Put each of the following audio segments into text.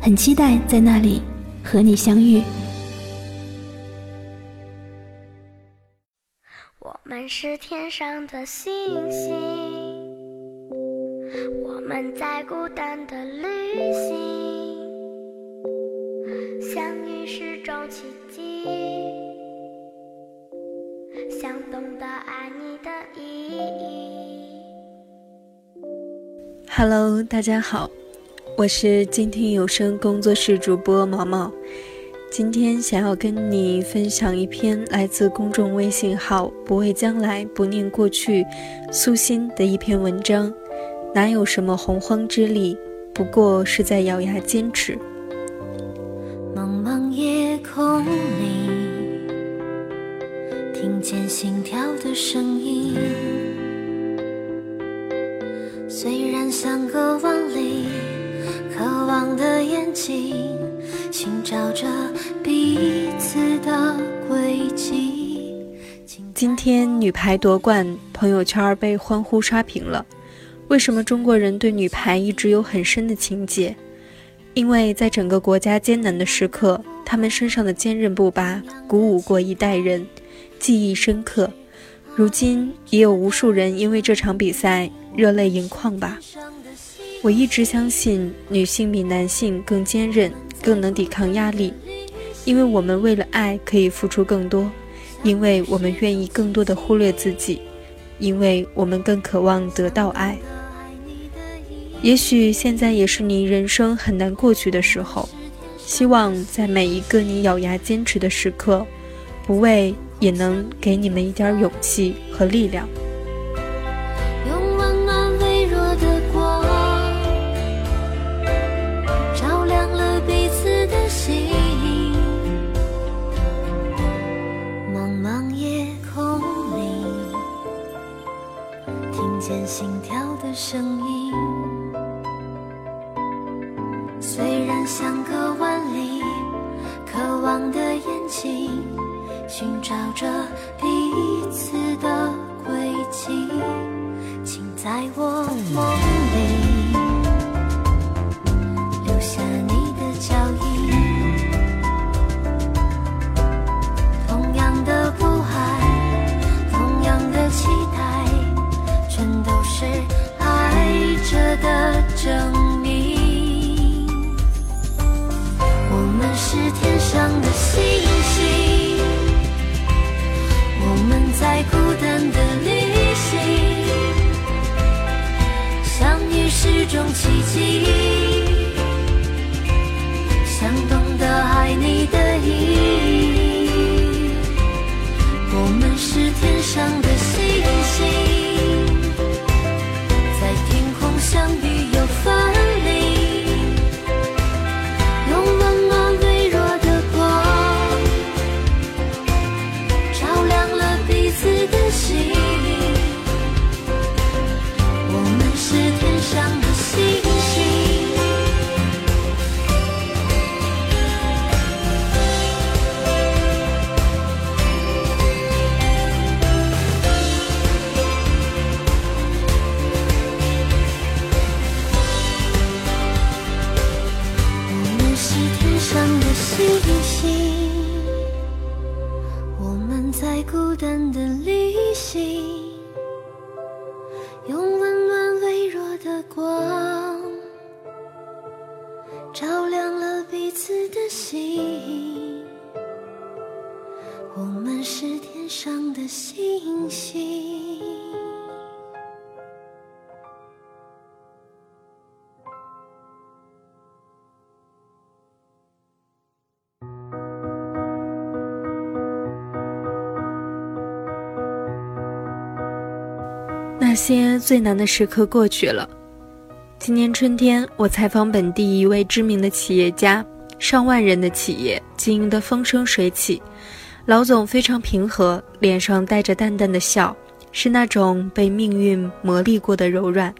很期待在那里和你相遇。我们是天上的星星，我们在孤单的旅行，相遇是种奇迹，想懂得爱你的意义。Hello，大家好。我是静听有声工作室主播毛毛，今天想要跟你分享一篇来自公众微信号“不畏将来，不念过去”苏心的一篇文章。哪有什么洪荒之力，不过是在咬牙坚持。茫茫夜空里，听见心跳的声音，虽然相隔万里。渴望的眼睛，寻找着彼此的轨迹。今天女排夺冠，朋友圈被欢呼刷屏了。为什么中国人对女排一直有很深的情结？因为在整个国家艰难的时刻，他们身上的坚韧不拔鼓舞过一代人，记忆深刻。如今也有无数人因为这场比赛热泪盈眶吧。我一直相信，女性比男性更坚韧，更能抵抗压力，因为我们为了爱可以付出更多，因为我们愿意更多的忽略自己，因为我们更渴望得到爱。也许现在也是你人生很难过去的时候，希望在每一个你咬牙坚持的时刻，不畏也能给你们一点勇气和力量。些最难的时刻过去了。今年春天，我采访本地一位知名的企业家，上万人的企业经营得风生水起。老总非常平和，脸上带着淡淡的笑，是那种被命运磨砺过的柔软。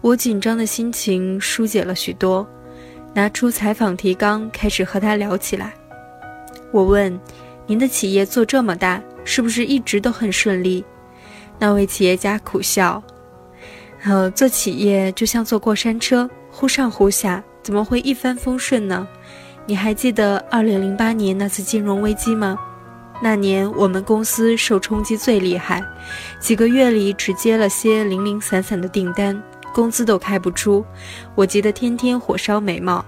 我紧张的心情疏解了许多，拿出采访提纲，开始和他聊起来。我问：“您的企业做这么大，是不是一直都很顺利？”那位企业家苦笑：“呃，做企业就像坐过山车，忽上忽下，怎么会一帆风顺呢？你还记得2008年那次金融危机吗？”那年我们公司受冲击最厉害，几个月里只接了些零零散散的订单，工资都开不出，我急得天天火烧眉毛。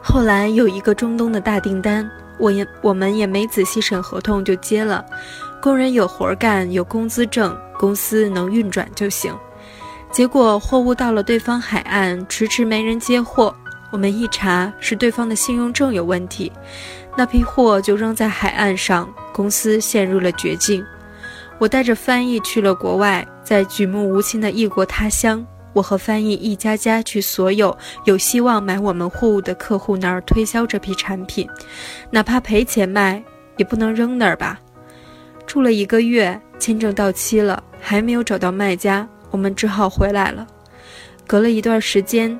后来有一个中东的大订单，我也我们也没仔细审合同就接了，工人有活干，有工资挣，公司能运转就行。结果货物到了对方海岸，迟迟没人接货，我们一查是对方的信用证有问题，那批货就扔在海岸上。公司陷入了绝境，我带着翻译去了国外，在举目无亲的异国他乡，我和翻译一家家去所有有希望买我们货物的客户那儿推销这批产品，哪怕赔钱卖，也不能扔那儿吧。住了一个月，签证到期了，还没有找到卖家，我们只好回来了。隔了一段时间，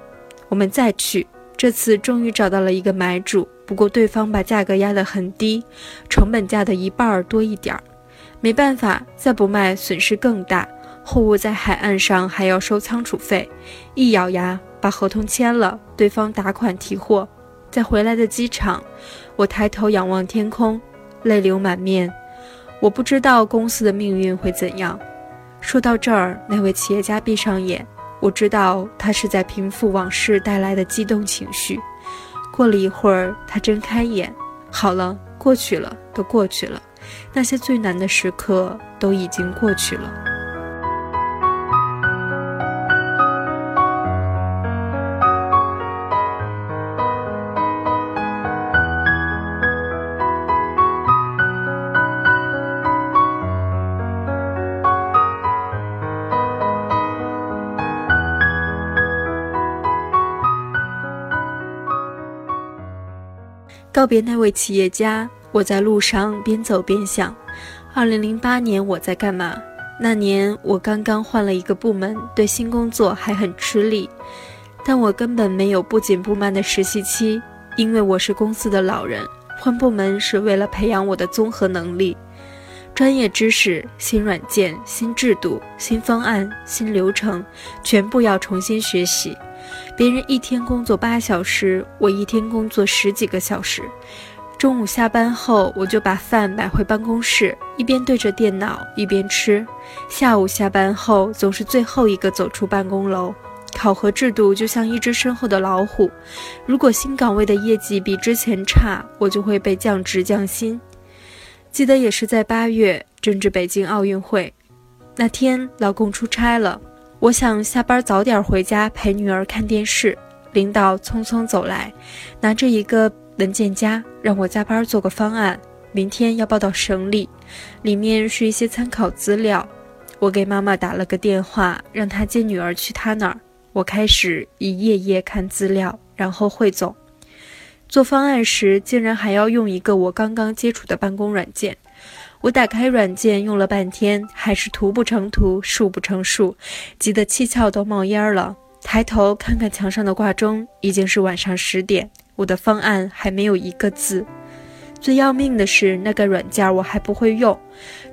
我们再去，这次终于找到了一个买主。不过对方把价格压得很低，成本价的一半儿多一点儿，没办法，再不卖损失更大。货物在海岸上还要收仓储费，一咬牙把合同签了，对方打款提货。在回来的机场，我抬头仰望天空，泪流满面。我不知道公司的命运会怎样。说到这儿，那位企业家闭上眼，我知道他是在平复往事带来的激动情绪。过了一会儿，他睁开眼，好了，过去了，都过去了，那些最难的时刻都已经过去了。告别那位企业家，我在路上边走边想：二零零八年我在干嘛？那年我刚刚换了一个部门，对新工作还很吃力，但我根本没有不紧不慢的实习期，因为我是公司的老人，换部门是为了培养我的综合能力、专业知识、新软件、新制度、新方案、新流程，全部要重新学习。别人一天工作八小时，我一天工作十几个小时。中午下班后，我就把饭买回办公室，一边对着电脑一边吃。下午下班后，总是最后一个走出办公楼。考核制度就像一只身后的老虎，如果新岗位的业绩比之前差，我就会被降职降薪。记得也是在八月，正值北京奥运会那天，老公出差了。我想下班早点回家陪女儿看电视。领导匆匆走来，拿着一个文件夹，让我加班做个方案，明天要报到省里，里面是一些参考资料。我给妈妈打了个电话，让她接女儿去她那儿。我开始一页页看资料，然后汇总。做方案时，竟然还要用一个我刚刚接触的办公软件。我打开软件用了半天，还是图不成图，数不成数，急得七窍都冒烟了。抬头看看墙上的挂钟，已经是晚上十点，我的方案还没有一个字。最要命的是，那个软件我还不会用。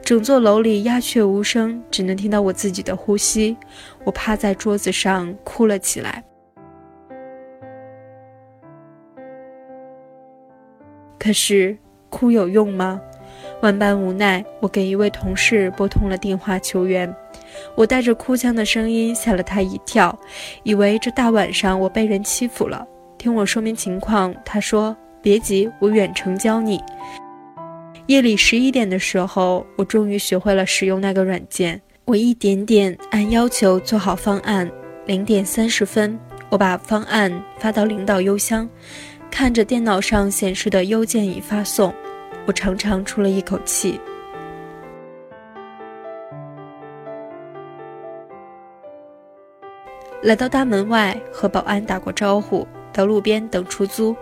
整座楼里鸦雀无声，只能听到我自己的呼吸。我趴在桌子上哭了起来。可是，哭有用吗？万般无奈，我给一位同事拨通了电话求援。我带着哭腔的声音吓了他一跳，以为这大晚上我被人欺负了。听我说明情况，他说：“别急，我远程教你。”夜里十一点的时候，我终于学会了使用那个软件。我一点点按要求做好方案。零点三十分，我把方案发到领导邮箱，看着电脑上显示的邮件已发送。我长长出了一口气，来到大门外和保安打过招呼，到路边等出租。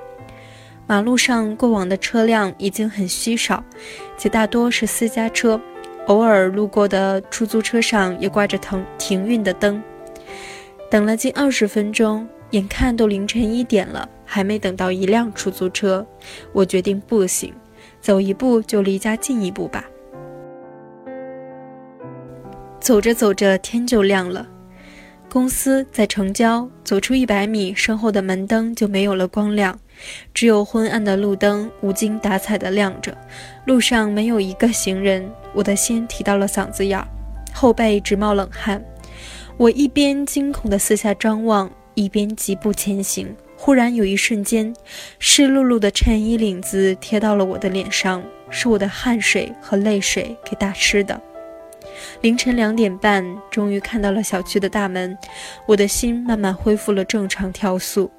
马路上过往的车辆已经很稀少，且大多是私家车。偶尔路过的出租车上也挂着停停运的灯。等了近二十分钟，眼看都凌晨一点了，还没等到一辆出租车，我决定步行，走一步就离家近一步吧。走着走着，天就亮了。公司在城郊，走出一百米，身后的门灯就没有了光亮，只有昏暗的路灯无精打采地亮着。路上没有一个行人，我的心提到了嗓子眼儿，后背直冒冷汗。我一边惊恐地四下张望，一边疾步前行。忽然有一瞬间，湿漉漉的衬衣领子贴到了我的脸上，是我的汗水和泪水给打湿的。凌晨两点半，终于看到了小区的大门，我的心慢慢恢复了正常跳速。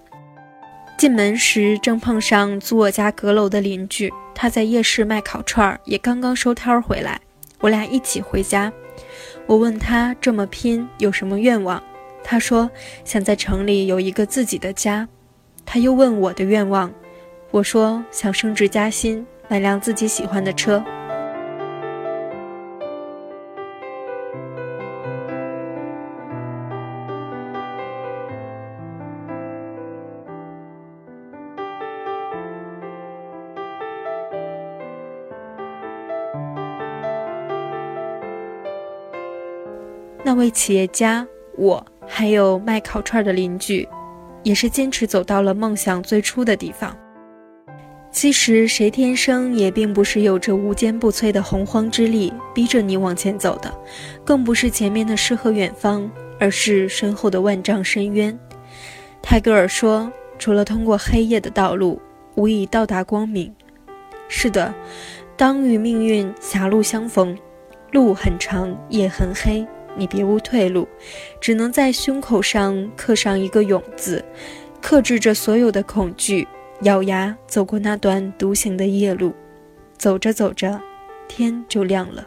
进门时正碰上租我家阁楼的邻居，他在夜市卖烤串，也刚刚收摊回来，我俩一起回家。我问他这么拼有什么愿望，他说想在城里有一个自己的家。他又问我的愿望，我说想升职加薪，买辆自己喜欢的车。那位企业家，我还有卖烤串的邻居，也是坚持走到了梦想最初的地方。其实，谁天生也并不是有着无坚不摧的洪荒之力逼着你往前走的，更不是前面的诗和远方，而是身后的万丈深渊。泰戈尔说：“除了通过黑夜的道路，无以到达光明。”是的，当与命运狭路相逢，路很长，夜很黑。你别无退路，只能在胸口上刻上一个“勇”字，克制着所有的恐惧，咬牙走过那段独行的夜路。走着走着，天就亮了。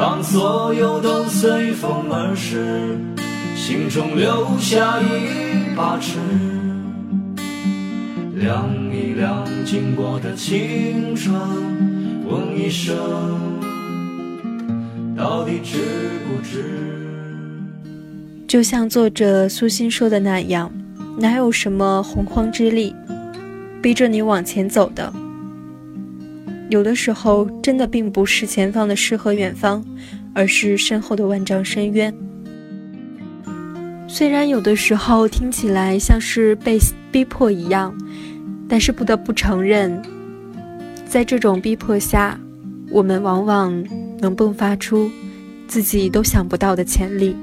当所有都随风而逝，心中留下一把尺，量一量经过的青春，问一声，到底值不值？就像作者苏欣说的那样，哪有什么洪荒之力逼着你往前走的？有的时候，真的并不是前方的诗和远方，而是身后的万丈深渊。虽然有的时候听起来像是被逼迫一样，但是不得不承认，在这种逼迫下，我们往往能迸发出自己都想不到的潜力。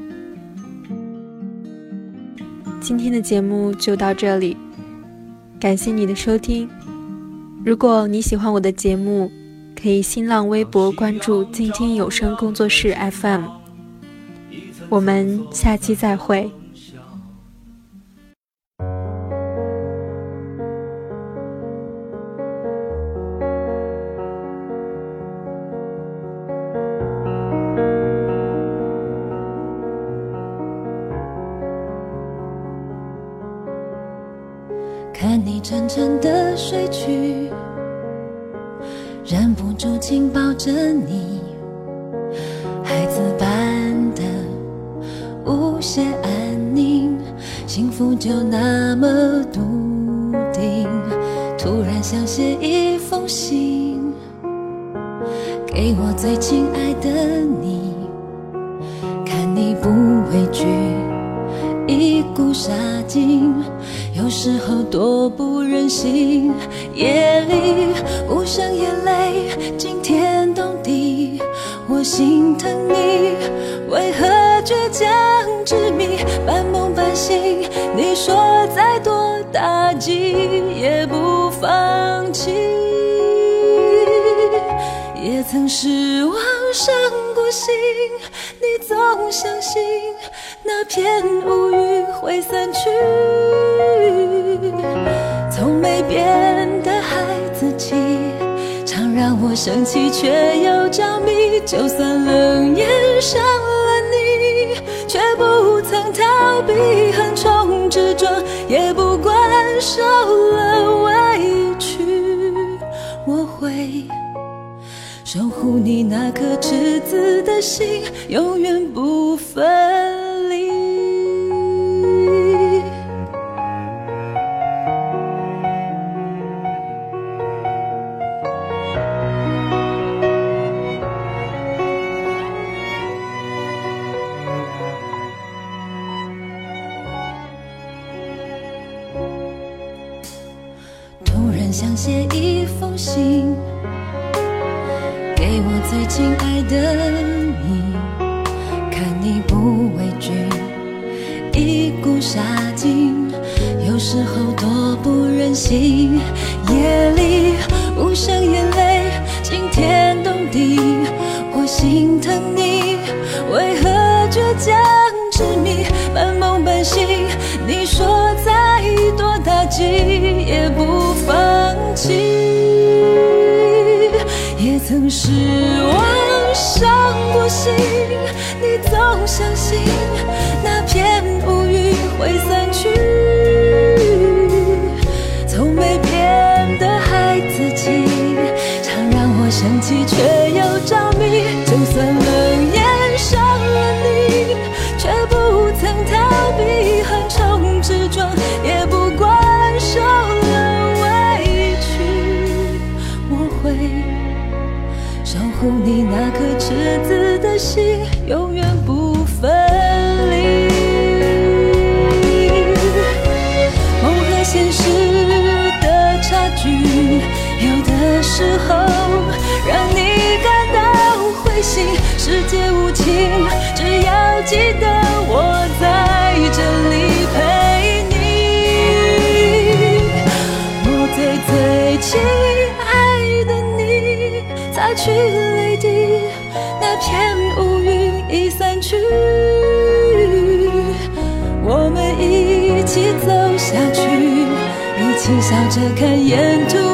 今天的节目就到这里，感谢你的收听。如果你喜欢我的节目，可以新浪微博关注“静听有声工作室 FM”。我们下期再会。紧抱着你，孩子般的无限安宁，幸福就那么笃定。突然想写一封信，给我最亲爱的你，看你不畏惧。一股杀劲，有时候多不忍心。夜里无声眼泪惊天动地，我心疼你，为何倔强执迷，半梦半醒？你说再多打击也不放弃，也曾失望伤过心，你总相信。那片乌云会散去，从没变生气却又着迷。就算冷眼伤了你，却不曾逃避，横冲直撞，也不管受了委屈，我会守护你那颗赤子的心，永远不分。时候多不忍心。夜里无声眼泪惊天动地，我心疼你，为何倔强执迷，半梦半醒？你说再多打击也不放弃。也曾失望伤过心，你总相信就看沿途